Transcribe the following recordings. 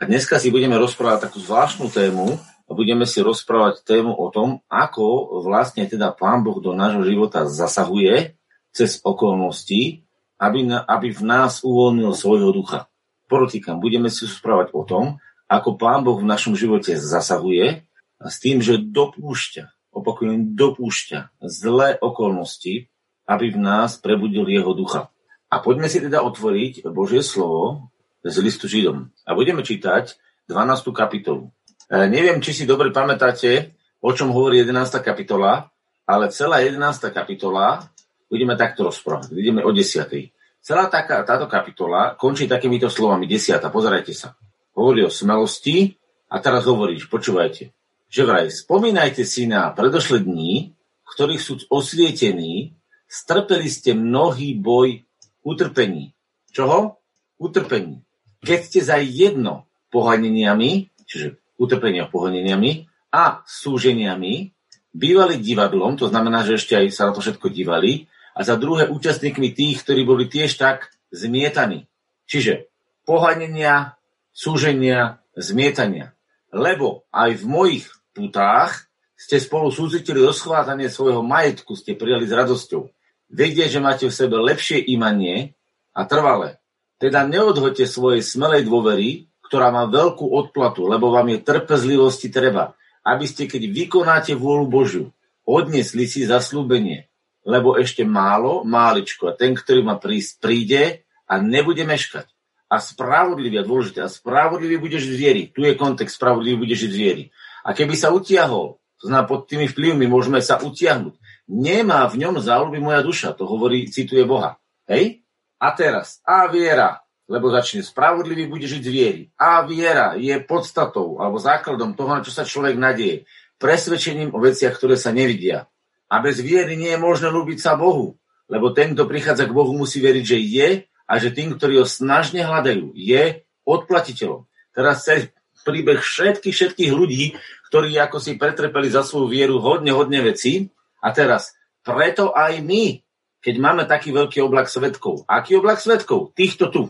A dneska si budeme rozprávať takú zvláštnu tému a budeme si rozprávať tému o tom, ako vlastne teda Pán Boh do nášho života zasahuje cez okolnosti, aby, na, aby v nás uvoľnil svojho ducha. Porotýkam, budeme si rozprávať o tom, ako Pán Boh v našom živote zasahuje a s tým, že dopúšťa, opakujem, dopúšťa zlé okolnosti, aby v nás prebudil jeho ducha. A poďme si teda otvoriť Božie slovo z listu Židom. A budeme čítať 12. kapitolu. E, neviem, či si dobre pamätáte, o čom hovorí 11. kapitola, ale celá 11. kapitola budeme takto rozprávať. Vidíme o 10. Celá taká, táto kapitola končí takýmito slovami. 10. Pozerajte sa. Hovorí o smelosti a teraz hovoríš, počúvajte, že vraj spomínajte si na predošlé dní, ktorých sú osvietení, strpeli ste mnohý boj utrpení. Čoho? Utrpení. Keď ste za jedno pohaneniami, čiže utrpenia pohaneniami a súženiami, bývali divadlom, to znamená, že ešte aj sa na to všetko divali, a za druhé účastníkmi tých, ktorí boli tiež tak zmietaní. Čiže pohanenia, súženia, zmietania. Lebo aj v mojich putách ste spolu súcitili rozchvátanie svojho majetku, ste prijali s radosťou vedie, že máte v sebe lepšie imanie a trvalé. Teda neodhoďte svojej smelej dôvery, ktorá má veľkú odplatu, lebo vám je trpezlivosti treba, aby ste, keď vykonáte vôľu Božiu, odnesli si zaslúbenie, lebo ešte málo, máličko, a ten, ktorý má prísť, príde a nebude meškať. A spravodlivý, a dôležité, a spravodlivý budeš v vieri. Tu je kontext, spravodlivý budeš v vieri. A keby sa utiahol, to znamená, pod tými vplyvmi môžeme sa utiahnuť nemá v ňom záľuby moja duša. To hovorí, cituje Boha. Hej? A teraz, a viera, lebo začne spravodlivý, bude žiť z viery. A viera je podstatou alebo základom toho, na čo sa človek nadieje. Presvedčením o veciach, ktoré sa nevidia. A bez viery nie je možné ľúbiť sa Bohu, lebo ten, kto prichádza k Bohu, musí veriť, že je a že tým, ktorí ho snažne hľadajú, je odplatiteľom. Teraz cez príbeh všetkých, všetkých ľudí, ktorí ako si pretrpeli za svoju vieru hodne, hodne veci, a teraz, preto aj my, keď máme taký veľký oblak svetkov, aký oblak svetkov? Týchto tu,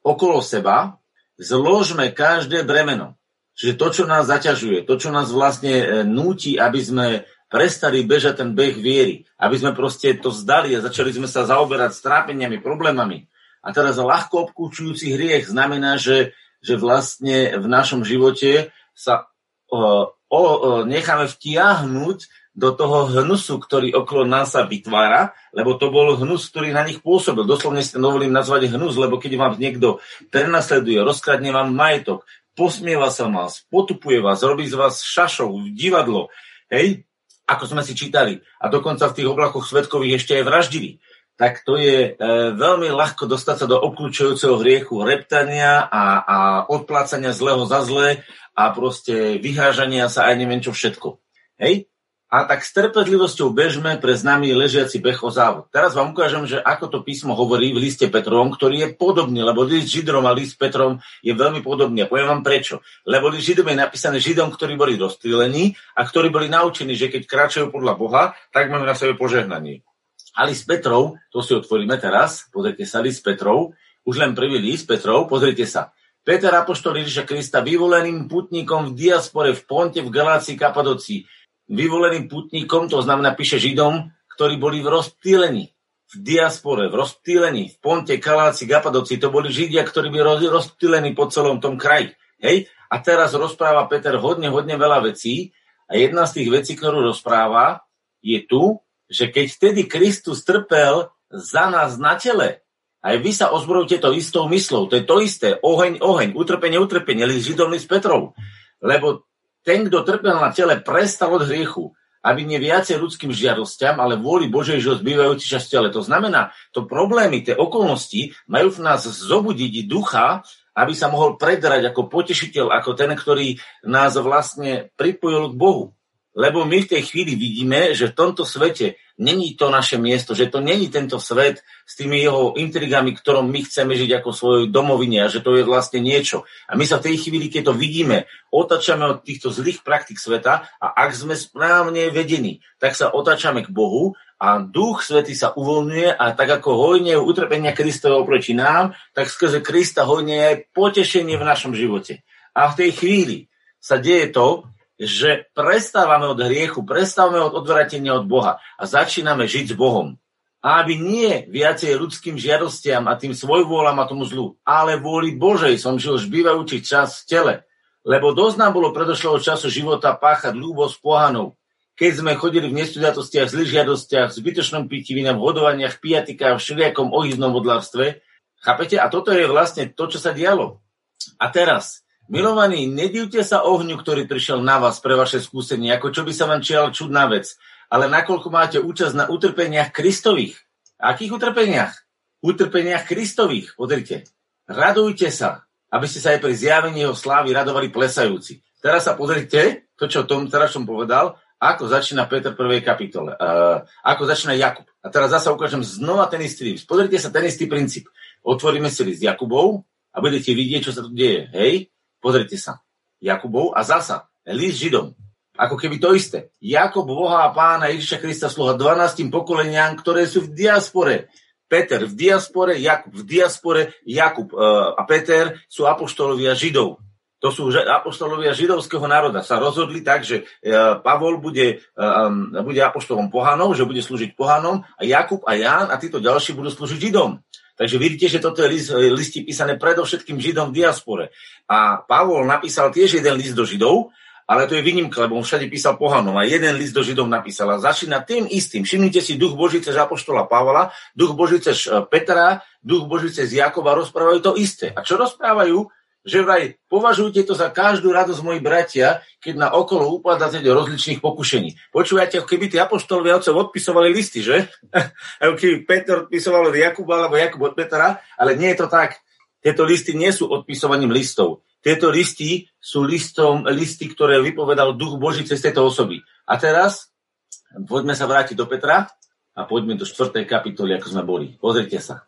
okolo seba, zložme každé bremeno. Čiže to, čo nás zaťažuje, to, čo nás vlastne e, núti, aby sme prestali bežať ten beh viery, aby sme proste to zdali a začali sme sa zaoberať strápeniami, problémami. A teraz ľahko obkúčujúci hriech znamená, že, že vlastne v našom živote sa o, o, necháme vtiahnuť do toho hnusu, ktorý okolo nás sa vytvára, lebo to bol hnus, ktorý na nich pôsobil. Doslovne si dovolím nazvať hnus, lebo keď vám niekto prenasleduje, rozkradne vám majetok, posmieva sa vás, potupuje vás, robí z vás šašov, divadlo, hej, ako sme si čítali, a dokonca v tých oblakoch svetkových ešte aj vraždili, tak to je e, veľmi ľahko dostať sa do obklúčujúceho hriechu reptania a, a odplácania zlého za zlé a proste vyhážania sa aj neviem čo všetko. Hej? A tak s trpezlivosťou bežme pre známy ležiaci beh o závod. Teraz vám ukážem, že ako to písmo hovorí v liste Petrom, ktorý je podobný, lebo list Židom a list Petrom je veľmi podobný. A poviem vám prečo. Lebo list Židom je napísaný Židom, ktorí boli rozstýlení a ktorí boli naučení, že keď kráčajú podľa Boha, tak máme na sebe požehnanie. A list Petrov, to si otvoríme teraz, pozrite sa, list Petrov, už len prvý list Petrov, pozrite sa. Peter Apoštol Ježiša Krista, vyvoleným putníkom v diaspore, v Ponte, v Galácii, Kapadocii, vyvoleným putníkom, to znamená píše Židom, ktorí boli v rozptýlení, v diaspore, v rozptýlení, v Ponte, Kaláci, Gapadoci, to boli Židia, ktorí boli rozptýlení po celom tom kraji. Hej? A teraz rozpráva Peter hodne, hodne veľa vecí a jedna z tých vecí, ktorú rozpráva, je tu, že keď vtedy Kristus trpel za nás na tele, aj vy sa ozbrojte to istou myslou, to je to isté, oheň, oheň, utrpenie, utrpenie, židovný s Petrov. Lebo ten, kto trpel na tele, prestal od hriechu, aby nie viacej ľudským žiadostiam, ale vôli Božej, že zbývajúci čas tele. To znamená, to problémy, tie okolnosti majú v nás zobudiť ducha, aby sa mohol predrať ako potešiteľ, ako ten, ktorý nás vlastne pripojil k Bohu. Lebo my v tej chvíli vidíme, že v tomto svete není to naše miesto, že to není tento svet s tými jeho intrigami, ktorom my chceme žiť ako svojej domovine a že to je vlastne niečo. A my sa v tej chvíli, keď to vidíme, otačame od týchto zlých praktik sveta a ak sme správne vedení, tak sa otačame k Bohu a Duch Svety sa uvoľňuje a tak ako hojne utrpenia Kristova oproti nám, tak skrze Krista hojne je aj potešenie v našom živote. A v tej chvíli sa deje to, že prestávame od hriechu, prestávame od odvratenia od Boha a začíname žiť s Bohom. A aby nie viacej ľudským žiadostiam a tým svojvôľam a tomu zlu, ale vôli Božej som žil žbývajúci čas v tele. Lebo dosť nám bolo predošlého času života páchať ľúbosť pohanov, keď sme chodili v nestudiatostiach, zlých žiadostiach, zbytočnom pití v hodovaniach, pijatikách, v všelijakom ohyznom odlávstve. Chápete? A toto je vlastne to, čo sa dialo. A teraz, Milovaní, nedivte sa ohňu, ktorý prišiel na vás pre vaše skúsenie, ako čo by sa vám čiala čudná vec, ale nakoľko máte účasť na utrpeniach Kristových. Akých utrpeniach? Utrpeniach Kristových, pozrite. Radujte sa, aby ste sa aj pri zjavení jeho slávy radovali plesajúci. Teraz sa pozrite, to, čo tom teraz som povedal, ako začína Peter v prvej kapitole, uh, ako začína Jakub. A teraz zase ukážem znova ten istý. Pozrite sa, ten istý princíp. Otvoríme si list Jakubov a budete vidieť, čo sa tu deje. Hej? Pozrite sa. Jakubov a zasa list Židom. Ako keby to isté. Jakob, Boha a pána Ježiša Krista sluha 12 pokoleniam, ktoré sú v diaspore. Peter v diaspore, Jakub v diaspore, Jakub uh, a Peter sú apoštolovia Židov. To sú apoštolovia židovského národa. Sa rozhodli tak, že uh, Pavol bude, um, bude apoštolom pohanom, že bude slúžiť pohanom a Jakub a Ján a títo ďalší budú slúžiť Židom. Takže vidíte, že toto je list, listy písané predovšetkým Židom v diaspore. A Pavol napísal tiež jeden list do Židov, ale to je výnimka, lebo on všade písal pohanom a jeden list do Židov napísal. A začína tým istým. Všimnite si, duch Boží cez Apoštola Pavla, duch Boží cez eh, Petra, duch Boží cez Jakoba rozprávajú to isté. A čo rozprávajú? Že vraj považujte to za každú radosť, moji bratia, keď na okolo upadáte do rozličných pokušení. Počúvate, ako keby tí apoštolovi otcov odpisovali listy, že? ako keby Peter odpisoval od Jakuba, alebo Jakub od Petra, ale nie je to tak. Tieto listy nie sú odpisovaním listov. Tieto listy sú listom, listy, ktoré vypovedal Duch Boží cez tejto osoby. A teraz poďme sa vrátiť do Petra a poďme do 4. kapitoly, ako sme boli. Pozrite sa.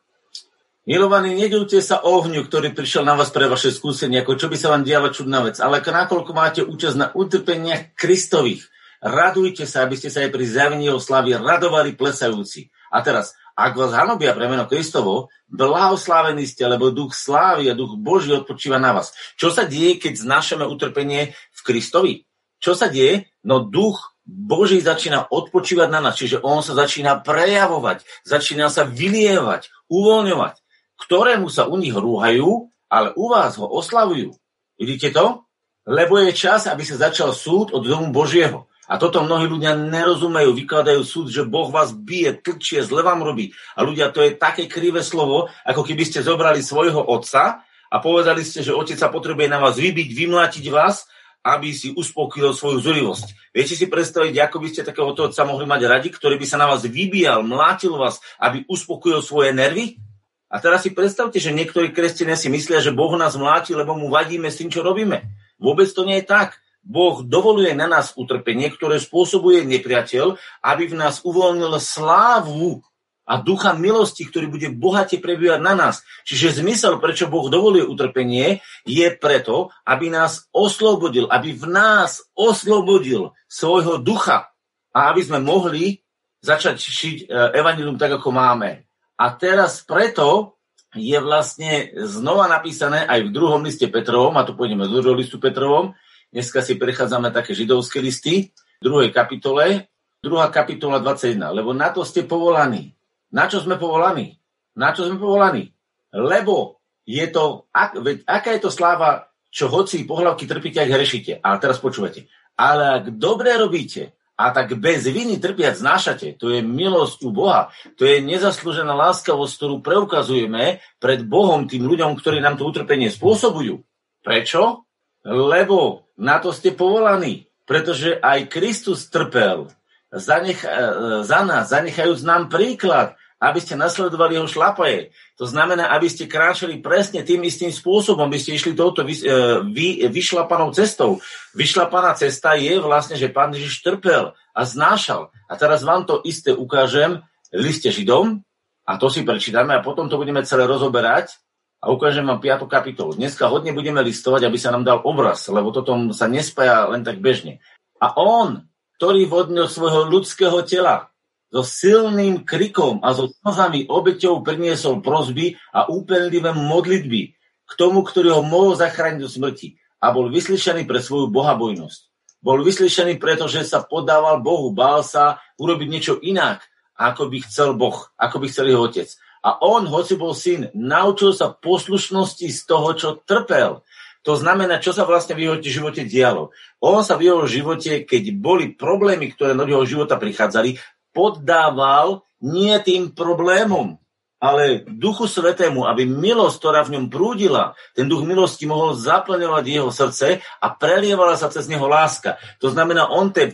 Milovaní, nedivte sa ohňu, ktorý prišiel na vás pre vaše skúsenie, ako čo by sa vám diala čudná vec, ale nakoľko máte účasť na utrpeniach Kristových, radujte sa, aby ste sa aj pri zjavení jeho slavy radovali plesajúci. A teraz, ak vás hanobia pre meno Kristovo, blahoslávení ste, lebo duch slávy a duch Boží odpočíva na vás. Čo sa deje, keď znášame utrpenie v Kristovi? Čo sa deje? No duch Boží začína odpočívať na nás, čiže on sa začína prejavovať, začína sa vylievať, uvoľňovať ktorému sa u nich rúhajú, ale u vás ho oslavujú. Vidíte to? Lebo je čas, aby sa začal súd od domu Božieho. A toto mnohí ľudia nerozumejú, vykladajú súd, že Boh vás bije, tlčie, zle vám robí. A ľudia, to je také krivé slovo, ako keby ste zobrali svojho otca a povedali ste, že otec sa potrebuje na vás vybiť, vymlátiť vás, aby si uspokojil svoju zúrivosť. Viete si predstaviť, ako by ste takého otca mohli mať radi, ktorý by sa na vás vybíjal, mlátil vás, aby uspokojil svoje nervy? A teraz si predstavte, že niektorí kresťania si myslia, že Boh nás mláti, lebo mu vadíme s tým, čo robíme. Vôbec to nie je tak. Boh dovoluje na nás utrpenie, ktoré spôsobuje nepriateľ, aby v nás uvoľnil slávu a ducha milosti, ktorý bude bohate prebývať na nás. Čiže zmysel, prečo Boh dovoluje utrpenie, je preto, aby nás oslobodil, aby v nás oslobodil svojho ducha a aby sme mohli začať šiť e, evanilium tak, ako máme. A teraz preto je vlastne znova napísané aj v druhom liste Petrovom, a tu pôjdeme z druhého listu Petrovom, dneska si prechádzame také židovské listy, v druhej kapitole, druhá kapitola 21, lebo na to ste povolaní. Na čo sme povolaní? Na čo sme povolaní? Lebo je to, ak, veď, aká je to sláva, čo hoci pohľavky trpíte, ak hrešíte. Ale teraz počúvate. Ale ak dobre robíte, a tak bez viny trpiať znášate. To je milosť u Boha. To je nezaslúžená láskavosť, ktorú preukazujeme pred Bohom tým ľuďom, ktorí nám to utrpenie spôsobujú. Prečo? Lebo na to ste povolaní. Pretože aj Kristus trpel za, nech, e, za nás, zanechajúc nám príklad, aby ste nasledovali jeho šlapaje. To znamená, aby ste kráčali presne tým istým spôsobom, aby ste išli touto vy, e, vy, vyšlapanou cestou. Vyšlapaná cesta je vlastne, že pán Ježiš trpel a znášal. A teraz vám to isté ukážem v liste Židom a to si prečítame a potom to budeme celé rozoberať a ukážem vám 5. kapitolu. Dneska hodne budeme listovať, aby sa nám dal obraz, lebo toto sa nespája len tak bežne. A on, ktorý vodnil svojho ľudského tela, so silným krikom a so slzami obeťou priniesol prozby a úpenlivé modlitby k tomu, ktorý ho mohol zachrániť do smrti. a bol vyslyšený pre svoju bohabojnosť. Bol vyslyšený, pretože sa podával Bohu, bál sa urobiť niečo inak, ako by chcel Boh, ako by chcel jeho otec. A on, hoci bol syn, naučil sa poslušnosti z toho, čo trpel. To znamená, čo sa vlastne v jeho živote dialo. On sa v jeho živote, keď boli problémy, ktoré do jeho života prichádzali, poddával nie tým problémom, ale Duchu Svetému, aby milosť, ktorá v ňom prúdila, ten duch milosti mohol zaplňovať jeho srdce a prelievala sa cez neho láska. To znamená, on tie,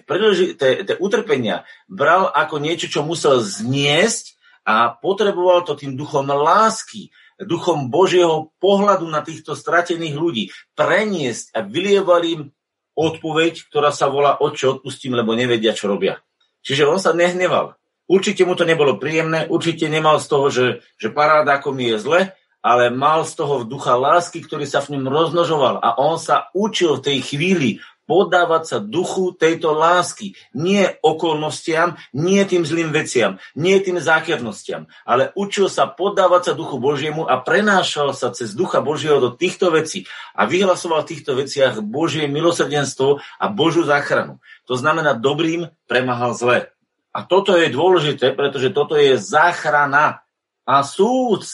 tie, tie utrpenia bral ako niečo, čo musel zniesť a potreboval to tým duchom lásky, duchom Božieho pohľadu na týchto stratených ľudí, preniesť a vylieval im odpoveď, ktorá sa volá Oče, odpustím, lebo nevedia, čo robia. Čiže on sa nehneval. Určite mu to nebolo príjemné, určite nemal z toho, že, že paráda, ako mi je zle, ale mal z toho ducha lásky, ktorý sa v ňom rozmnožoval a on sa učil v tej chvíli podávať sa duchu tejto lásky. Nie okolnostiam, nie tým zlým veciam, nie tým zákernostiam, ale učil sa podávať sa duchu Božiemu a prenášal sa cez ducha Božieho do týchto vecí a vyhlasoval v týchto veciach Božie milosrdenstvo a Božiu záchranu. To znamená, dobrým premahal zle. A toto je dôležité, pretože toto je záchrana. A súd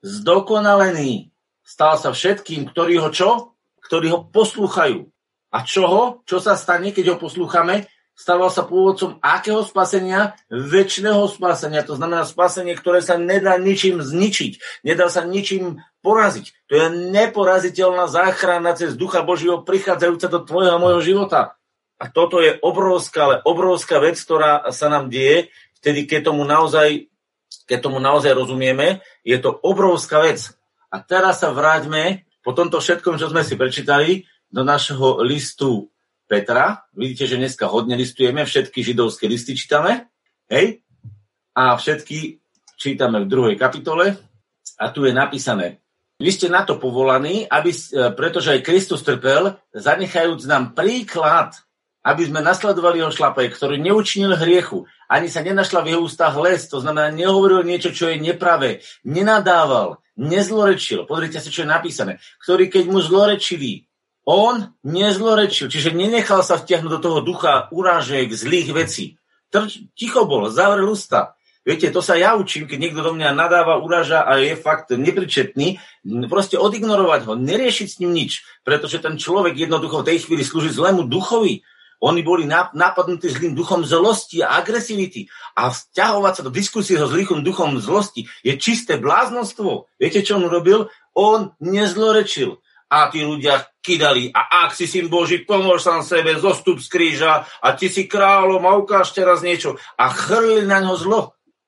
zdokonalený stal sa všetkým, ktorí ho čo? Ktorí ho poslúchajú. A čoho? Čo sa stane, keď ho poslúchame? Stával sa pôvodcom akého spasenia? Väčšného spasenia. To znamená spasenie, ktoré sa nedá ničím zničiť. Nedá sa ničím poraziť. To je neporaziteľná záchrana cez Ducha Božieho prichádzajúca do tvojho a môjho života. A toto je obrovská, ale obrovská vec, ktorá sa nám deje, vtedy, keď tomu naozaj, keď tomu naozaj rozumieme, je to obrovská vec. A teraz sa vráťme po tomto všetkom, čo sme si prečítali, do našho listu Petra. Vidíte, že dneska hodne listujeme, všetky židovské listy čítame. Hej? A všetky čítame v druhej kapitole. A tu je napísané, vy ste na to povolaní, aby, pretože aj Kristus trpel, zanechajúc nám príklad aby sme nasledovali jeho šlapaj, ktorý neučinil hriechu, ani sa nenašla v jeho ústach les, to znamená, nehovoril niečo, čo je nepravé, nenadával, nezlorečil, pozrite si, čo je napísané, ktorý keď mu zlorečili, on nezlorečil, čiže nenechal sa vtiahnuť do toho ducha urážek, zlých vecí. Ticho bol, zavrel ústa. Viete, to sa ja učím, keď niekto do mňa nadáva, uraža a je fakt nepričetný, proste odignorovať ho, neriešiť s ním nič, pretože ten človek jednoducho v tej chvíli slúži zlému duchovi, oni boli napadnutí zlým duchom zlosti a agresivity. A vzťahovať sa do diskusie so zlým duchom zlosti je čisté bláznostvo. Viete, čo on robil? On nezlorečil. A tí ľudia kydali. A ak si syn Boží, pomôž sám sebe, zostup z kríža a ty si kráľom a ukáž teraz niečo. A chrlili na ňo zlo.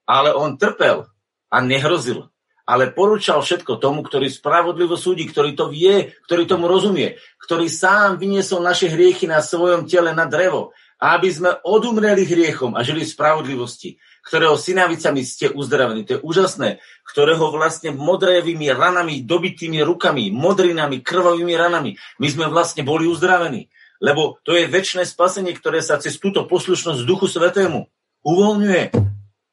Ale on trpel a nehrozil ale porúčal všetko tomu, ktorý spravodlivo súdi, ktorý to vie, ktorý tomu rozumie, ktorý sám vyniesol naše hriechy na svojom tele na drevo, aby sme odumreli hriechom a žili v spravodlivosti, ktorého synavicami ste uzdravení. To je úžasné, ktorého vlastne modrevými ranami, dobitými rukami, modrinami, krvavými ranami, my sme vlastne boli uzdravení. Lebo to je väčšie spasenie, ktoré sa cez túto poslušnosť Duchu Svetému uvoľňuje.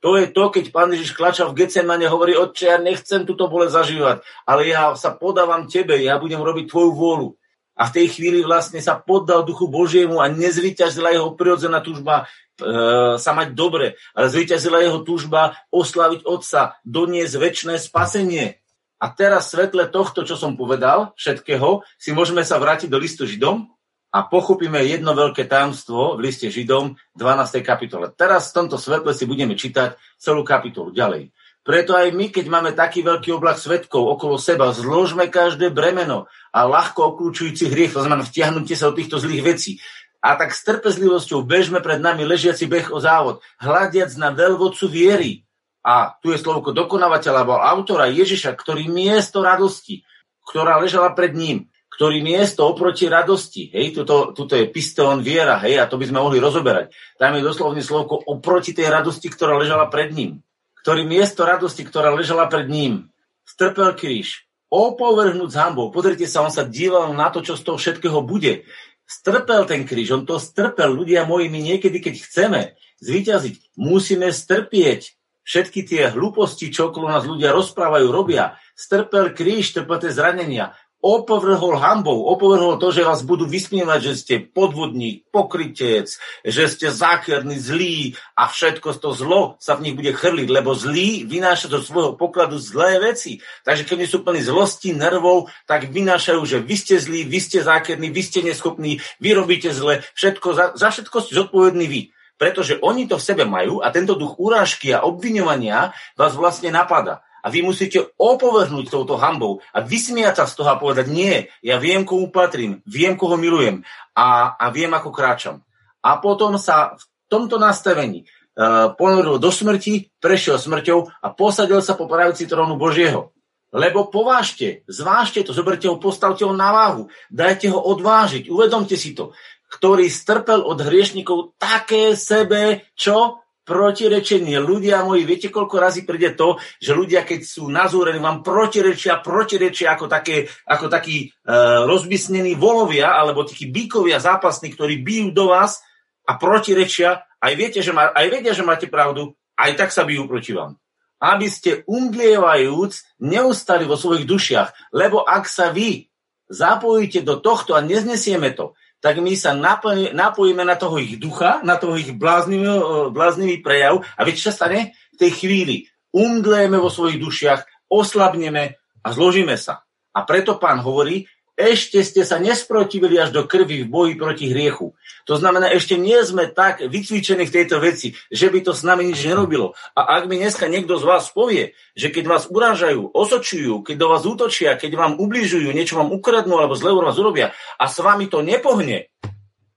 To je to, keď pán Ježiš klačal v Getsemane, hovorí, otče, ja nechcem túto bole zažívať, ale ja sa podávam tebe, ja budem robiť tvoju vôľu. A v tej chvíli vlastne sa poddal duchu Božiemu a nezvyťazila jeho prirodzená túžba e, sa mať dobre, ale zvyťazila jeho túžba oslaviť Otca, doniesť väčšie spasenie. A teraz v svetle tohto, čo som povedal, všetkého, si môžeme sa vrátiť do listu Židom a pochopíme jedno veľké tajomstvo v liste Židom 12. kapitole. Teraz v tomto svetle si budeme čítať celú kapitolu ďalej. Preto aj my, keď máme taký veľký oblak svetkov okolo seba, zložme každé bremeno a ľahko okľúčujúci hriech, to znamená vtiahnutie sa do týchto zlých vecí. A tak s trpezlivosťou bežme pred nami ležiaci beh o závod, hľadiac na veľvodcu viery. A tu je slovo dokonávateľa alebo autora Ježiša, ktorý miesto radosti, ktorá ležala pred ním, ktorý miesto oproti radosti, hej, tuto, tuto je pisteon viera, hej, a to by sme mohli rozoberať. Tam je doslovne slovko oproti tej radosti, ktorá ležala pred ním. Ktorý miesto radosti, ktorá ležala pred ním, strpel kríž, opovrhnúť s hambou. Pozrite sa, on sa díval na to, čo z toho všetkého bude. Strpel ten kríž, on to strpel, ľudia moji, my niekedy, keď chceme zvíťaziť, musíme strpieť všetky tie hlúposti, čo okolo nás ľudia rozprávajú, robia. Strpel kríž, trpel tie zranenia opovrhol hambou, opovrhol to, že vás budú vysmievať, že ste podvodník, pokrytec, že ste zákerný, zlý a všetko to zlo sa v nich bude chrliť, lebo zlý vynáša do svojho pokladu zlé veci. Takže keď sú plní zlosti, nervov, tak vynášajú, že vy ste zlí, vy ste zákerní, vy ste neschopní, vy robíte zle, všetko, za, za všetko ste zodpovední vy. Pretože oni to v sebe majú a tento duch urážky a obviňovania vás vlastne napada. A vy musíte opovrhnúť touto hambou a vysmiať sa z toho a povedať, nie, ja viem, komu patrím, viem, koho milujem a, a viem, ako kráčam. A potom sa v tomto nastavení uh, ponoril do smrti, prešiel smrťou a posadil sa po pravici trónu Božieho. Lebo povážte, zvážte to, zoberte ho, postavte ho na váhu, dajte ho odvážiť, uvedomte si to, ktorý strpel od hriešnikov také sebe, čo? Protirečenie. Ľudia moji, viete, koľko razy príde to, že ľudia, keď sú nazúrení, vám protirečia, protirečia ako, také, ako takí e, rozbysnení volovia, alebo takí bíkovia zápasní, ktorí bijú do vás a protirečia, aj, viete, že má, aj vedia, že máte pravdu, aj tak sa bijú proti vám. Aby ste umdlievajúc neustali vo svojich dušiach, lebo ak sa vy zapojíte do tohto a neznesieme to, tak my sa napojíme na toho ich ducha, na toho ich bláznivý, e, bláznivý prejav a viete, čo stane? V tej chvíli umdlejeme vo svojich dušiach, oslabneme a zložíme sa. A preto pán hovorí, ešte ste sa nesprotivili až do krvi v boji proti hriechu. To znamená, ešte nie sme tak vycvičení v tejto veci, že by to s nami nič nerobilo. A ak mi dneska niekto z vás povie, že keď vás urážajú, osočujú, keď do vás útočia, keď vám ubližujú, niečo vám ukradnú alebo zle vás urobia a s vami to nepohne,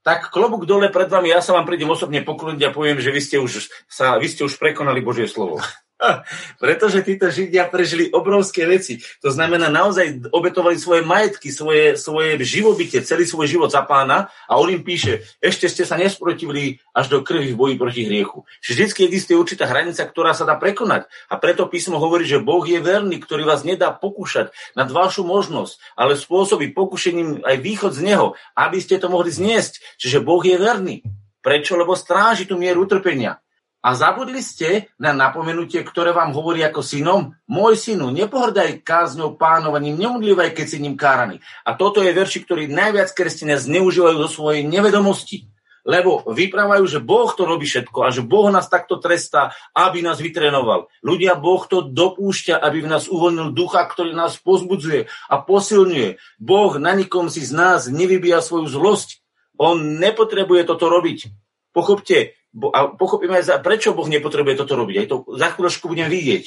tak klobúk dole pred vami, ja sa vám prídem osobne pokloniť a poviem, že vy ste už, sa, vy ste už prekonali Božie slovo. Pretože títo Židia prežili obrovské veci. To znamená, naozaj obetovali svoje majetky, svoje, svoje živobytie, celý svoj život za pána a on im píše, ešte ste sa nesprotivili až do krvi v boji proti hriechu. Čiže vždy existuje určitá hranica, ktorá sa dá prekonať. A preto písmo hovorí, že Boh je verný, ktorý vás nedá pokúšať nad vašu možnosť, ale spôsobí pokušením aj východ z neho, aby ste to mohli zniesť. Čiže Boh je verný. Prečo? Lebo stráži tú mieru utrpenia. A zabudli ste na napomenutie, ktoré vám hovorí ako synom? Môj synu, nepohrdaj kázňou pánovaním, neudlívaj, keď si ním káraný. A toto je verši, ktorý najviac kresťania zneužívajú zo svojej nevedomosti. Lebo vyprávajú, že Boh to robí všetko a že Boh nás takto trestá, aby nás vytrénoval. Ľudia, Boh to dopúšťa, aby v nás uvoľnil ducha, ktorý nás pozbudzuje a posilňuje. Boh na nikom si z nás nevybíja svoju zlosť. On nepotrebuje toto robiť. Pochopte, a pochopíme prečo Boh nepotrebuje toto robiť. Aj to za chvíľočku budem vidieť.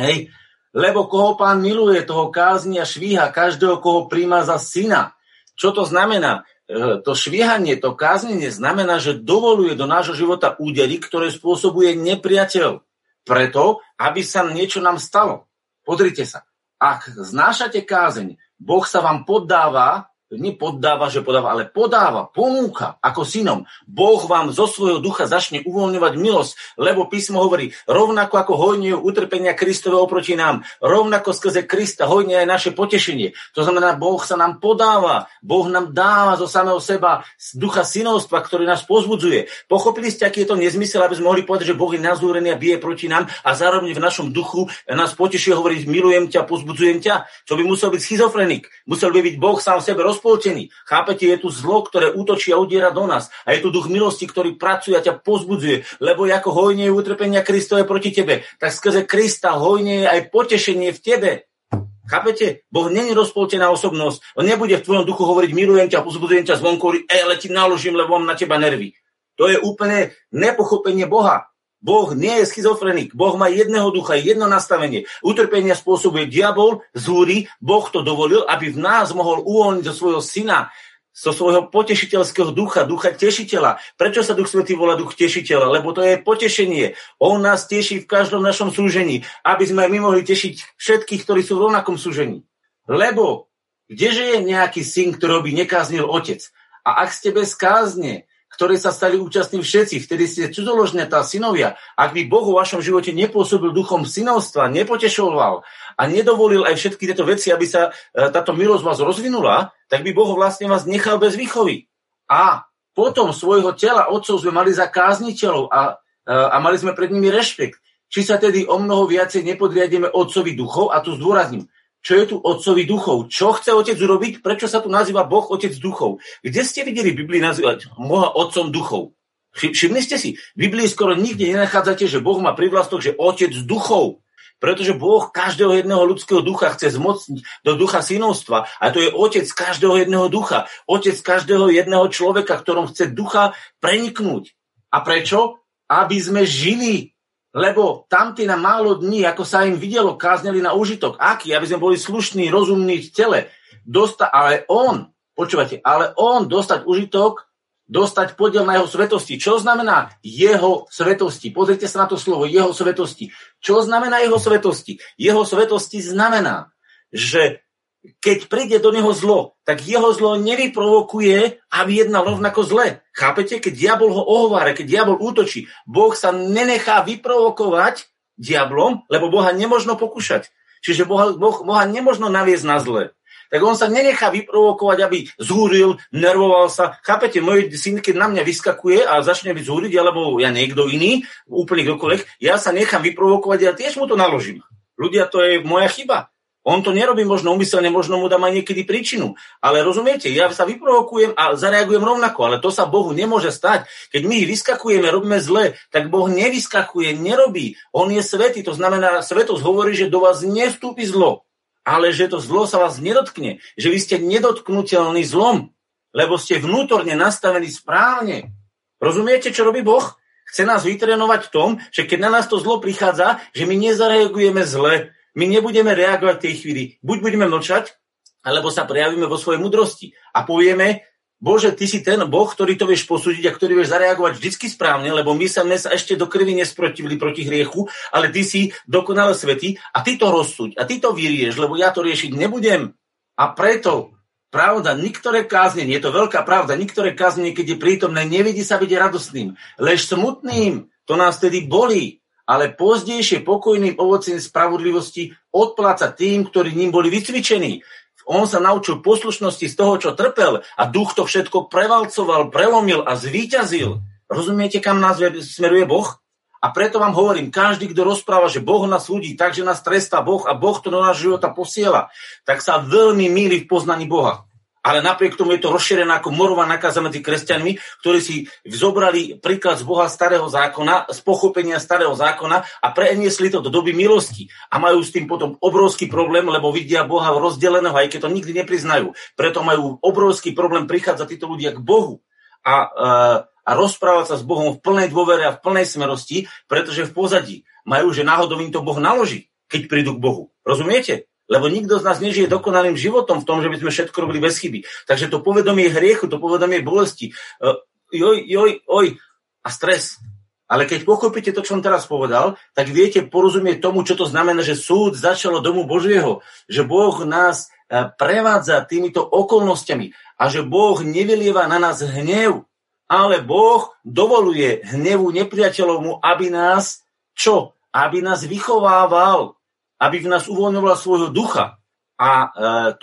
Hej? Lebo koho pán miluje, toho kázni a švíha, každého, koho príjma za syna. Čo to znamená? E, to švíhanie, to káznenie znamená, že dovoluje do nášho života údery, ktoré spôsobuje nepriateľ. Preto, aby sa niečo nám stalo. Pozrite sa. Ak znášate kázeň, Boh sa vám poddáva nepoddáva, že podáva, ale podáva, ponúka ako synom. Boh vám zo svojho ducha začne uvoľňovať milosť, lebo písmo hovorí, rovnako ako hojňujú utrpenia Kristove oproti nám, rovnako skrze Krista hojne aj naše potešenie. To znamená, Boh sa nám podáva, Boh nám dáva zo samého seba z ducha synovstva, ktorý nás pozbudzuje. Pochopili ste, aký je to nezmysel, aby sme mohli povedať, že Boh je nazúrený a bije proti nám a zároveň v našom duchu nás poteší hovoriť, milujem ťa, pozbudzujem ťa. To by musel byť schizofrenik. Musel by byť Boh sám sebe roz rozpoltený. Chápete, je tu zlo, ktoré útočí a udiera do nás. A je tu duch milosti, ktorý pracuje a ťa pozbudzuje. Lebo ako hojnie je utrpenia Kristove proti tebe, tak skrze Krista hojnie je aj potešenie v tebe. Chápete? Boh není rozpoltená osobnosť. On nebude v tvojom duchu hovoriť, milujem ťa, pozbudzujem ťa zvonku, ej, ale ti naložím, lebo mám na teba nervy. To je úplne nepochopenie Boha. Boh nie je schizofrenik. Boh má jedného ducha, jedno nastavenie. Utrpenia spôsobuje diabol, zúri, Boh to dovolil, aby v nás mohol uvoľniť zo svojho syna, zo svojho potešiteľského ducha, ducha tešiteľa. Prečo sa Duch Svetý volá duch tešiteľa? Lebo to je potešenie. On nás teší v každom našom súžení, aby sme my mohli tešiť všetkých, ktorí sú v rovnakom súžení. Lebo kdeže je nejaký syn, ktorý by nekáznil otec? A ak ste bez kázne, ktoré sa stali účastní všetci, vtedy ste cudzoložné tá synovia. Ak by Boh vo vašom živote nepôsobil duchom synovstva, nepotešoval a nedovolil aj všetky tieto veci, aby sa e, táto milosť vás rozvinula, tak by Boh vlastne vás nechal bez výchovy. A potom svojho tela otcov sme mali za kázniteľov a, e, a mali sme pred nimi rešpekt. Či sa tedy o mnoho viacej nepodriadíme otcovi duchov, a tu zdôrazním, čo je tu otcovi duchov. Čo chce otec urobiť? Prečo sa tu nazýva Boh otec duchov? Kde ste videli Biblii nazývať Boha otcom duchov? Všimli ste si, v Biblii skoro nikde nenachádzate, že Boh má privlastok, že otec duchov. Pretože Boh každého jedného ľudského ducha chce zmocniť do ducha synovstva. A to je otec každého jedného ducha. Otec každého jedného človeka, ktorom chce ducha preniknúť. A prečo? Aby sme žili. Lebo tamtí na málo dní, ako sa im videlo, kázneli na užitok. Aký? Aby sme boli slušní, rozumní v tele. Dosta, ale on, počúvate, ale on dostať užitok dostať podiel na jeho svetosti. Čo znamená jeho svetosti? Pozrite sa na to slovo, jeho svetosti. Čo znamená jeho svetosti? Jeho svetosti znamená, že keď príde do neho zlo, tak jeho zlo nevyprovokuje, aby jednal rovnako zle. Chápete? Keď diabol ho ohovára, keď diabol útočí, Boh sa nenechá vyprovokovať diablom, lebo Boha nemožno pokúšať. Čiže Boha, boh, Boha nemožno naviesť na zle tak on sa nenechá vyprovokovať, aby zúril, nervoval sa. Chápete, môj syn, keď na mňa vyskakuje a začne byť zúriť, alebo ja niekto iný, úplne kdokoľvek, ja sa nechám vyprovokovať a ja tiež mu to naložím. Ľudia, to je moja chyba. On to nerobí možno umyselne, možno mu dám aj niekedy príčinu. Ale rozumiete, ja sa vyprovokujem a zareagujem rovnako, ale to sa Bohu nemôže stať. Keď my vyskakujeme, robíme zle, tak Boh nevyskakuje, nerobí. On je svetý, to znamená, svetosť hovorí, že do vás nevstúpi zlo ale že to zlo sa vás nedotkne, že vy ste nedotknutelný zlom, lebo ste vnútorne nastavení správne. Rozumiete, čo robí Boh? Chce nás vytrenovať v tom, že keď na nás to zlo prichádza, že my nezareagujeme zle, my nebudeme reagovať v tej chvíli. Buď budeme mlčať, alebo sa prejavíme vo svojej mudrosti a povieme, Bože, ty si ten Boh, ktorý to vieš posúdiť a ktorý vieš zareagovať vždy správne, lebo my sa dnes ešte do krvi nesprotivili proti hriechu, ale ty si dokonale svetý a ty to rozsúď a ty to vyrieš, lebo ja to riešiť nebudem. A preto Pravda, niektoré káznenie, je to veľká pravda, niektoré káznenie, keď je prítomné, nevidí sa byť radostným, lež smutným, to nás tedy bolí, ale pozdejšie pokojným ovocím spravodlivosti odpláca tým, ktorí ním boli vycvičení. On sa naučil poslušnosti z toho, čo trpel a duch to všetko prevalcoval, prelomil a zvíťazil. Rozumiete, kam nás smeruje Boh? A preto vám hovorím, každý, kto rozpráva, že Boh nás súdi tak, že nás trestá Boh a Boh to do nášho života posiela, tak sa veľmi míli v poznaní Boha ale napriek tomu je to rozšírené ako morová nakáza medzi kresťanmi, ktorí si zobrali príklad z Boha starého zákona, z pochopenia starého zákona a preniesli to do doby milosti. A majú s tým potom obrovský problém, lebo vidia Boha rozdeleného, aj keď to nikdy nepriznajú. Preto majú obrovský problém prichádzať títo ľudia k Bohu a, a, a rozprávať sa s Bohom v plnej dôvere a v plnej smerosti, pretože v pozadí majú, že náhodou im to Boh naloží, keď prídu k Bohu. Rozumiete? Lebo nikto z nás nežije dokonalým životom v tom, že by sme všetko robili bez chyby. Takže to povedomie hriechu, to povedomie bolesti, uh, joj, joj, oj, a stres. Ale keď pochopíte to, čo som teraz povedal, tak viete porozumieť tomu, čo to znamená, že súd začalo domu Božieho, že Boh nás e, prevádza týmito okolnostiami a že Boh nevylieva na nás hnev, ale Boh dovoluje hnevu nepriateľovmu, aby nás čo? Aby nás vychovával aby v nás uvoľňovala svojho ducha. A e,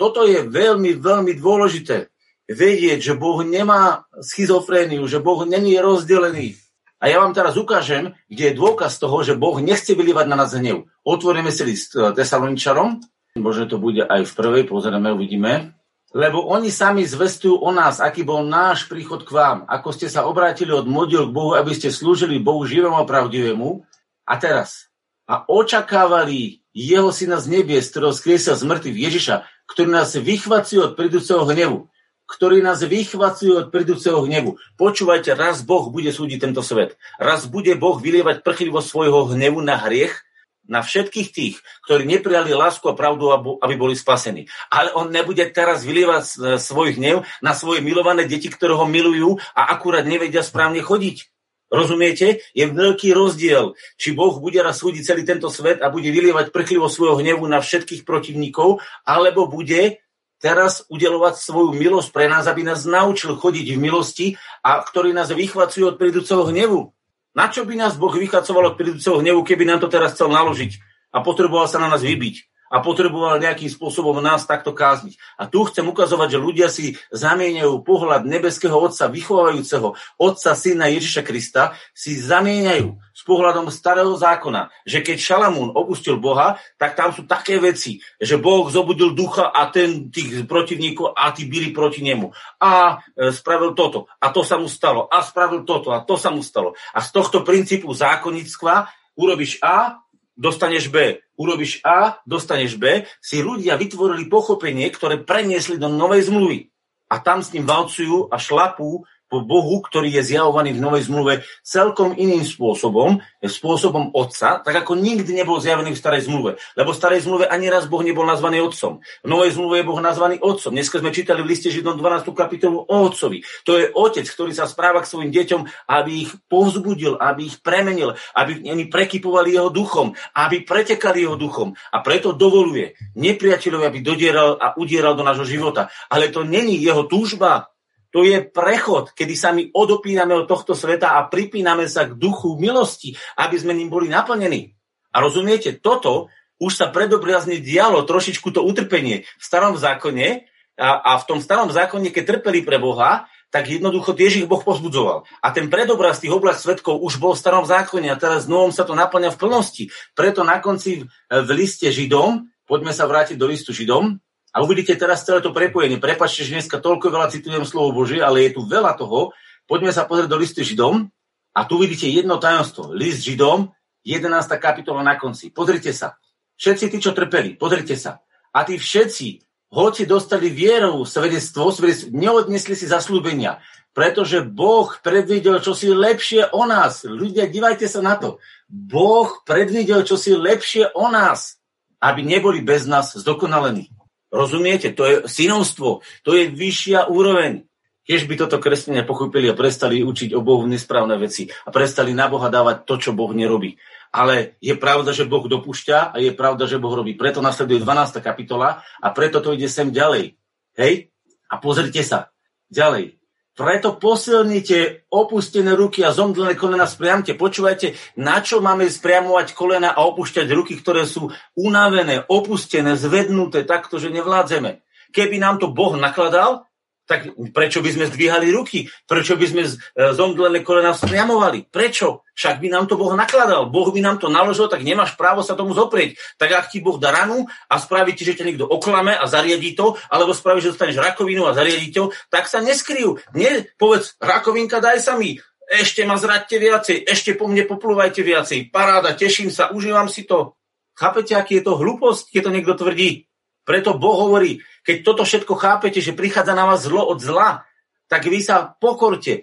toto je veľmi, veľmi dôležité. Vedieť, že Boh nemá schizofréniu, že Boh není rozdelený. A ja vám teraz ukážem, kde je dôkaz toho, že Boh nechce vylívať na nás hnev. Otvoríme si list e, Tesaloničarom, možno to bude aj v prvej, pozrieme, uvidíme. Lebo oni sami zvestujú o nás, aký bol náš príchod k vám, ako ste sa obrátili od modiel k Bohu, aby ste slúžili Bohu živému a pravdivému. A teraz, a očakávali jeho syna z nebie, z ktorého skriesil z mŕtvych Ježiša, ktorý nás vychvacuje od príduceho hnevu. Ktorý nás vychvacuje od príduceho hnevu. Počúvajte, raz Boh bude súdiť tento svet. Raz bude Boh vylievať prchlivo svojho hnevu na hriech, na všetkých tých, ktorí neprijali lásku a pravdu, aby boli spasení. Ale on nebude teraz vylievať e, svoj hnev na svoje milované deti, ktoré ho milujú a akurát nevedia správne chodiť. Rozumiete? Je veľký rozdiel, či Boh bude raz súdiť celý tento svet a bude vylievať prchlivo svojho hnevu na všetkých protivníkov, alebo bude teraz udelovať svoju milosť pre nás, aby nás naučil chodiť v milosti a ktorý nás vychvacuje od príduceho hnevu. Na čo by nás Boh vychacoval od príduceho hnevu, keby nám to teraz chcel naložiť a potreboval sa na nás vybiť? A potreboval nejakým spôsobom nás takto kázniť. A tu chcem ukazovať, že ľudia si zamieňajú pohľad nebeského Otca, vychovávajúceho Otca, Syna Ježiša Krista, si zamieňajú s pohľadom starého zákona, že keď Šalamún opustil Boha, tak tam sú také veci, že Boh zobudil ducha a ten tých protivníkov a tí byli proti nemu. A e, spravil toto a to sa mu stalo a spravil toto a to sa mu stalo. A z tohto princípu zákonníctva urobíš A, dostaneš B. Urobíš A, dostaneš B. Si ľudia vytvorili pochopenie, ktoré preniesli do novej zmluvy. A tam s ním valcujú a šlapú Bohu, ktorý je zjavovaný v Novej zmluve celkom iným spôsobom, spôsobom Otca, tak ako nikdy nebol zjavený v Starej zmluve. Lebo v Starej zmluve ani raz Boh nebol nazvaný Otcom. V Novej zmluve je Boh nazvaný Otcom. Dneska sme čítali v liste Židom 12. kapitolu o Otcovi. To je Otec, ktorý sa správa k svojim deťom, aby ich povzbudil, aby ich premenil, aby oni prekypovali jeho duchom, aby pretekali jeho duchom. A preto dovoluje nepriateľovi, aby dodieral a udieral do nášho života. Ale to není jeho túžba, to je prechod, kedy sa my odopíname od tohto sveta a pripíname sa k duchu milosti, aby sme ním boli naplnení. A rozumiete, toto už sa predobrazne dialo trošičku to utrpenie v starom zákone a, a v tom starom zákone, keď trpeli pre Boha, tak jednoducho tiež ich Boh pozbudzoval. A ten predobraz tých oblast svetkov už bol v starom zákone a teraz novom sa to naplňa v plnosti. Preto na konci v liste Židom, poďme sa vrátiť do listu Židom, a uvidíte teraz celé to prepojenie. Prepačte, že dneska toľko veľa citujem slovo Božie, ale je tu veľa toho. Poďme sa pozrieť do listu Židom a tu vidíte jedno tajomstvo. List Židom, 11. kapitola na konci. Pozrite sa. Všetci tí, čo trpeli, pozrite sa. A tí všetci, hoci dostali vierou svedectvo, svedectvo neodnesli si zaslúbenia, pretože Boh predvidel čosi lepšie o nás. Ľudia, divajte sa na to. Boh predvidel čosi lepšie o nás, aby neboli bez nás zdokonalení. Rozumiete? To je synovstvo. To je vyššia úroveň. Keď by toto kresťania pochopili a prestali učiť o Bohu nesprávne veci a prestali na Boha dávať to, čo Boh nerobí. Ale je pravda, že Boh dopúšťa a je pravda, že Boh robí. Preto nasleduje 12. kapitola a preto to ide sem ďalej. Hej? A pozrite sa. Ďalej. Preto posilnite opustené ruky a zomdlené kolena spriamte. Počúvajte, na čo máme spriamovať kolena a opúšťať ruky, ktoré sú unavené, opustené, zvednuté takto, že nevládzeme. Keby nám to Boh nakladal, tak prečo by sme zdvíhali ruky? Prečo by sme e, zomdlené kolena spriamovali? Prečo? Však by nám to Boh nakladal. Boh by nám to naložil, tak nemáš právo sa tomu zoprieť. Tak ak ti Boh dá ranu a spraví ti, že ťa niekto oklame a zariadí to, alebo spraví, že dostaneš rakovinu a zariadí to, tak sa neskryjú. Nie, povedz, rakovinka daj sa mi, ešte ma zraďte viacej, ešte po mne poplúvajte viacej. Paráda, teším sa, užívam si to. Chápete, aký je to hlúposť, keď to niekto tvrdí? Preto Boh hovorí, keď toto všetko chápete, že prichádza na vás zlo od zla, tak vy sa pokorte, e,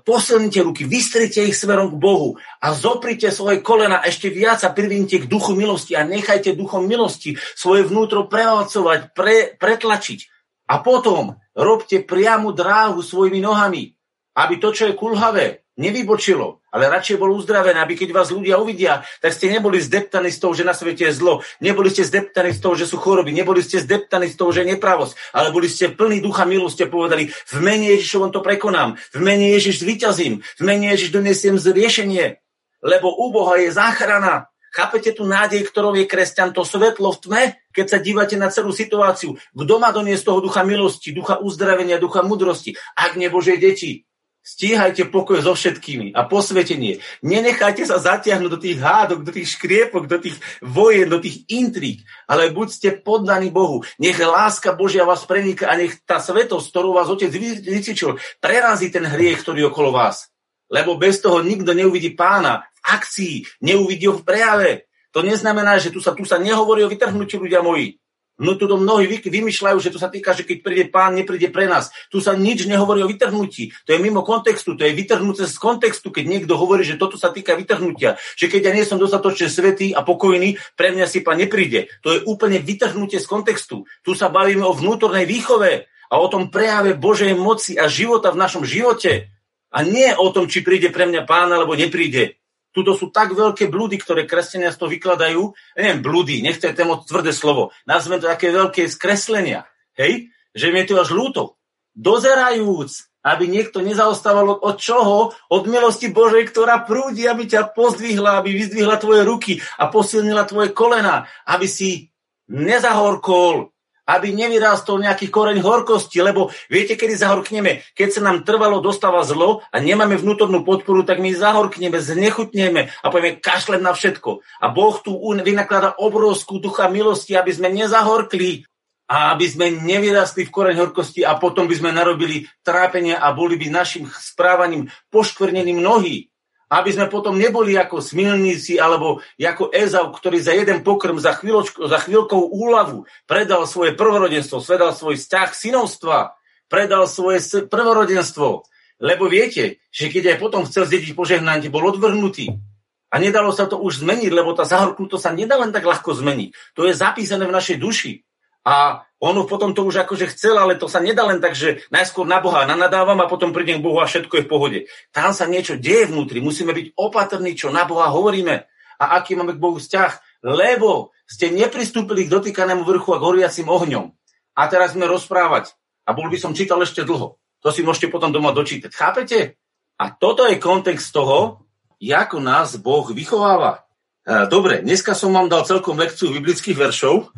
posilnite ruky, vystrite ich smerom k Bohu a zoprite svoje kolena ešte viac a privínite k duchu milosti a nechajte duchom milosti svoje vnútro prevalcovať, pre, pretlačiť. A potom robte priamu dráhu svojimi nohami, aby to, čo je kulhavé, nevybočilo, ale radšej bol uzdravený, aby keď vás ľudia uvidia, tak ste neboli zdeptaní z toho, že na svete je zlo, neboli ste zdeptaní z toho, že sú choroby, neboli ste zdeptaní z toho, že je nepravosť, ale boli ste plní ducha milosti a povedali, v mene Ježišovom to prekonám, v mene Ježiš zvyťazím, v mene Ježiš donesiem zriešenie, lebo u Boha je záchrana. Chápete tú nádej, ktorou je kresťan, to svetlo v tme, keď sa dívate na celú situáciu. Kto má doniesť toho ducha milosti, ducha uzdravenia, ducha mudrosti, ak nie Božie deti? Stíhajte pokoj so všetkými a posvetenie. Nenechajte sa zatiahnuť do tých hádok, do tých škriepok, do tých vojen, do tých intrík, ale buďte poddaní Bohu. Nech láska Božia vás prenika a nech tá svetosť, ktorú vás Otec vycvičil, prerazí ten hriech, ktorý je okolo vás. Lebo bez toho nikto neuvidí pána v akcii, neuvidí ho v prejave. To neznamená, že tu sa, tu sa nehovorí o vytrhnutí ľudia moji. No tu to mnohí vymýšľajú, že to sa týka, že keď príde pán, nepríde pre nás. Tu sa nič nehovorí o vytrhnutí. To je mimo kontextu, to je vytrhnuté z kontextu, keď niekto hovorí, že toto sa týka vytrhnutia. Že keď ja nie som dostatočne svetý a pokojný, pre mňa si pán nepríde. To je úplne vytrhnutie z kontextu. Tu sa bavíme o vnútornej výchove a o tom prejave Božej moci a života v našom živote. A nie o tom, či príde pre mňa pán alebo nepríde. Tuto sú tak veľké blúdy, ktoré kresťania z toho vykladajú. Neviem, blúdy, nechcem moc tvrdé slovo. Nazveme to také veľké skreslenia. Hej? Že mi je to až ľúto. Dozerajúc, aby niekto nezaostával od čoho? Od milosti Božej, ktorá prúdi, aby ťa pozdvihla, aby vyzdvihla tvoje ruky a posilnila tvoje kolena, aby si nezahorkol, aby nevyrastol nejaký koreň horkosti, lebo viete, kedy zahorkneme? Keď sa nám trvalo dostáva zlo a nemáme vnútornú podporu, tak my zahorkneme, znechutneme a povieme kašlem na všetko. A Boh tu vynaklada obrovskú ducha milosti, aby sme nezahorkli a aby sme nevyrastli v koreň horkosti a potom by sme narobili trápenia a boli by našim správaním poškvrnení mnohí aby sme potom neboli ako smilníci alebo ako Ezau, ktorý za jeden pokrm, za, za chvíľkou úlavu predal svoje prvorodenstvo, svedal svoj vzťah synovstva, predal svoje prvorodenstvo. Lebo viete, že keď aj potom chcel zdediť požehnanie, bol odvrhnutý. A nedalo sa to už zmeniť, lebo tá zahorknutosť sa nedá len tak ľahko zmeniť. To je zapísané v našej duši. A on potom to už akože chcel, ale to sa nedá len tak, že najskôr na Boha nanadávam a potom prídem k Bohu a všetko je v pohode. Tam sa niečo deje vnútri, musíme byť opatrní, čo na Boha hovoríme a aký máme k Bohu vzťah, lebo ste nepristúpili k dotýkanému vrchu a horiacim ohňom. A teraz sme rozprávať. A bol by som čítal ešte dlho. To si môžete potom doma dočítať. Chápete? A toto je kontext toho, ako nás Boh vychováva. E, dobre, dneska som vám dal celkom lekciu biblických veršov,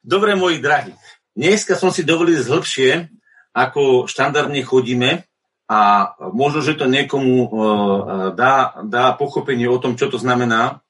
Dobre, moji drahí, dneska som si dovolil zhlbšie, ako štandardne chodíme a možno, že to niekomu uh, dá, dá pochopenie o tom, čo to znamená,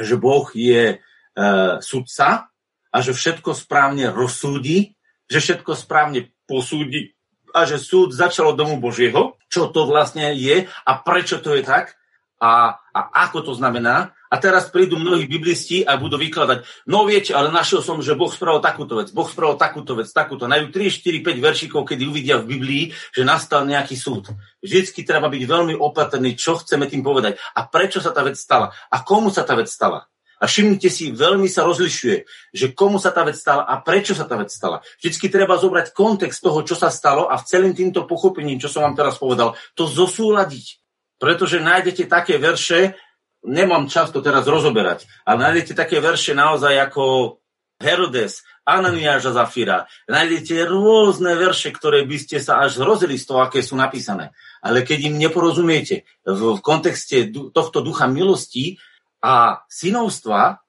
že Boh je uh, sudca a že všetko správne rozsúdi, že všetko správne posúdi a že súd začal od domu Božieho, čo to vlastne je a prečo to je tak a, a ako to znamená. A teraz prídu mnohí biblisti a budú vykladať, no viete, ale našiel som, že Boh spravil takúto vec, Boh spravil takúto vec, takúto. Najú 3, 4, 5 veršikov, kedy uvidia v Biblii, že nastal nejaký súd. Vždycky treba byť veľmi opatrný, čo chceme tým povedať a prečo sa tá vec stala a komu sa tá vec stala. A všimnite si, veľmi sa rozlišuje, že komu sa tá vec stala a prečo sa tá vec stala. Vždycky treba zobrať kontext toho, čo sa stalo a v celým týmto pochopením, čo som vám teraz povedal, to zosúľadiť. Pretože nájdete také verše, nemám čas to teraz rozoberať, ale nájdete také verše naozaj ako Herodes, Ananiáš a Zafira. Nájdete rôzne verše, ktoré by ste sa až zrozili z toho, aké sú napísané. Ale keď im neporozumiete v, kontexte tohto ducha milosti a synovstva,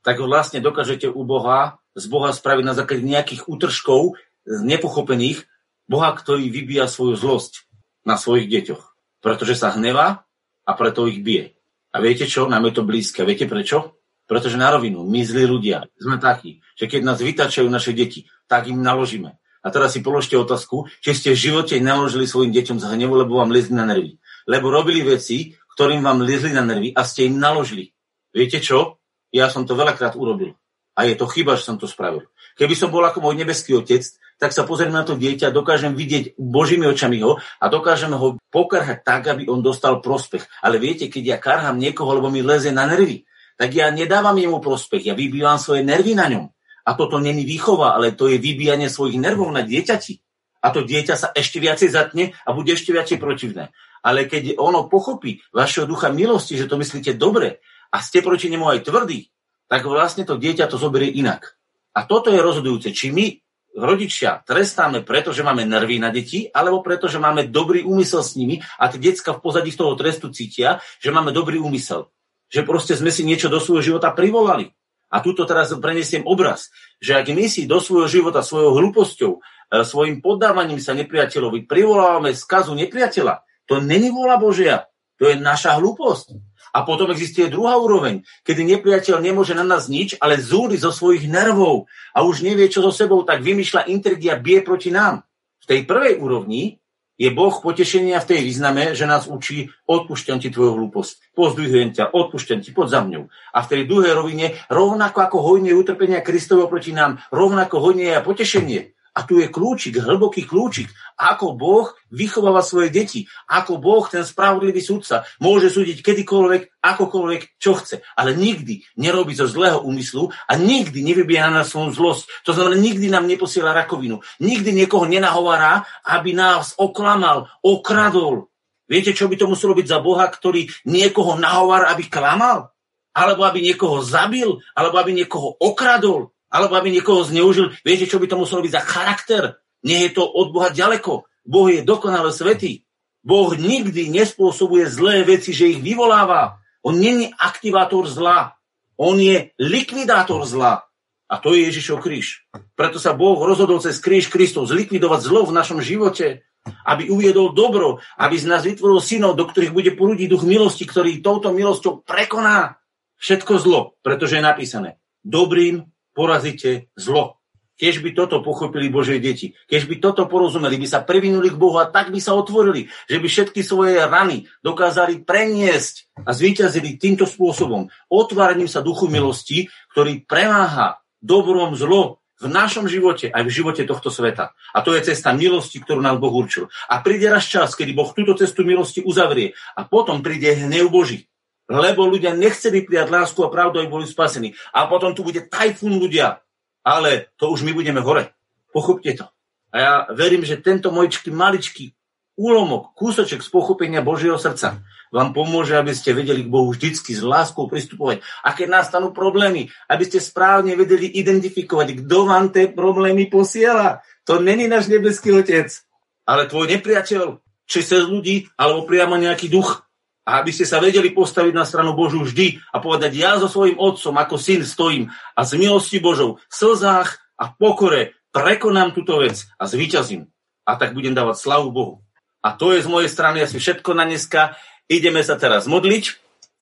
tak vlastne dokážete u Boha, z Boha spraviť na základe nejakých útržkov nepochopených Boha, ktorý vybíja svoju zlosť na svojich deťoch. Pretože sa hnevá a preto ich bije. A viete čo? Nám je to blízke. Viete prečo? Pretože na rovinu, my zlí ľudia, sme takí, že keď nás vytačajú naše deti, tak im naložíme. A teraz si položte otázku, či ste v živote naložili svojim deťom z hnevu, lebo vám liezli na nervy. Lebo robili veci, ktorým vám liezli na nervy a ste im naložili. Viete čo? Ja som to veľakrát urobil. A je to chyba, že som to spravil. Keby som bol ako môj nebeský otec, tak sa pozriem na to dieťa, dokážem vidieť Božími očami ho a dokážem ho pokarhať tak, aby on dostal prospech. Ale viete, keď ja karhám niekoho, lebo mi leze na nervy, tak ja nedávam jemu prospech, ja vybývam svoje nervy na ňom. A toto není výchova, ale to je vybíjanie svojich nervov na dieťati. A to dieťa sa ešte viacej zatne a bude ešte viacej protivné. Ale keď ono pochopí vašeho ducha milosti, že to myslíte dobre a ste proti nemu aj tvrdí, tak vlastne to dieťa to zoberie inak. A toto je rozhodujúce, či my rodičia trestáme preto, že máme nervy na deti, alebo preto, že máme dobrý úmysel s nimi a tie decka v pozadí toho trestu cítia, že máme dobrý úmysel. Že proste sme si niečo do svojho života privolali. A túto teraz prenesiem obraz, že ak my si do svojho života svojou hlúposťou, e, svojim poddávaním sa nepriateľovi privolávame skazu nepriateľa, to není vola Božia, to je naša hlúposť. A potom existuje druhá úroveň, kedy nepriateľ nemôže na nás nič, ale zúri zo svojich nervov a už nevie, čo so sebou, tak vymýšľa intrigy a bije proti nám. V tej prvej úrovni je Boh potešenia v tej význame, že nás učí odpúšťam ti tvoju hlúposť, pozdvihujem ťa, odpúšťam ti, pod za mňou. A v tej druhej rovine, rovnako ako hojnie utrpenia Kristovo proti nám, rovnako hojnie je potešenie. A tu je kľúčik, hlboký kľúčik, ako Boh vychováva svoje deti, ako Boh, ten spravodlivý sudca, môže súdiť kedykoľvek, akokoľvek, čo chce, ale nikdy nerobí zo zlého úmyslu a nikdy nevybieha na svoju zlosť. To znamená, nikdy nám neposiela rakovinu, nikdy niekoho nenahovará, aby nás oklamal, okradol. Viete, čo by to muselo byť za Boha, ktorý niekoho nahovára, aby klamal? Alebo aby niekoho zabil? Alebo aby niekoho okradol? Alebo aby niekoho zneužil. Viete, čo by to muselo byť za charakter? Nie je to od Boha ďaleko. Boh je dokonale svetý. Boh nikdy nespôsobuje zlé veci, že ich vyvoláva. On není aktivátor zla. On je likvidátor zla. A to je Ježišov kríž. Preto sa Boh rozhodol cez kríž Kristov zlikvidovať zlo v našom živote, aby uviedol dobro, aby z nás vytvoril synov, do ktorých bude porúdiť duch milosti, ktorý touto milosťou prekoná všetko zlo, pretože je napísané, dobrým porazíte zlo. Keď by toto pochopili Božie deti, keď by toto porozumeli, by sa previnuli k Bohu a tak by sa otvorili, že by všetky svoje rany dokázali preniesť a zvíťazili týmto spôsobom, otváraním sa duchu milosti, ktorý premáha dobrom zlo v našom živote, aj v živote tohto sveta. A to je cesta milosti, ktorú nám Boh určil. A príde raz čas, kedy Boh túto cestu milosti uzavrie a potom príde hnev Boží. Lebo ľudia nechceli prijať lásku a pravdu, aby boli spasení. A potom tu bude tajfún ľudia, ale to už my budeme hore. Pochopte to. A ja verím, že tento mojčký maličký úlomok, kúsoček z pochopenia Božieho srdca vám pomôže, aby ste vedeli k Bohu vždycky s láskou pristupovať. A keď nastanú problémy, aby ste správne vedeli identifikovať, kto vám tie problémy posiela. To není náš nebeský otec, ale tvoj nepriateľ, či cez ľudí, alebo priamo nejaký duch. A aby ste sa vedeli postaviť na stranu Božu vždy a povedať, ja so svojím otcom ako syn stojím a z milosti Božou, v slzách a pokore prekonám túto vec a zvíťazím. A tak budem dávať slavu Bohu. A to je z mojej strany asi všetko na dneska. Ideme sa teraz modliť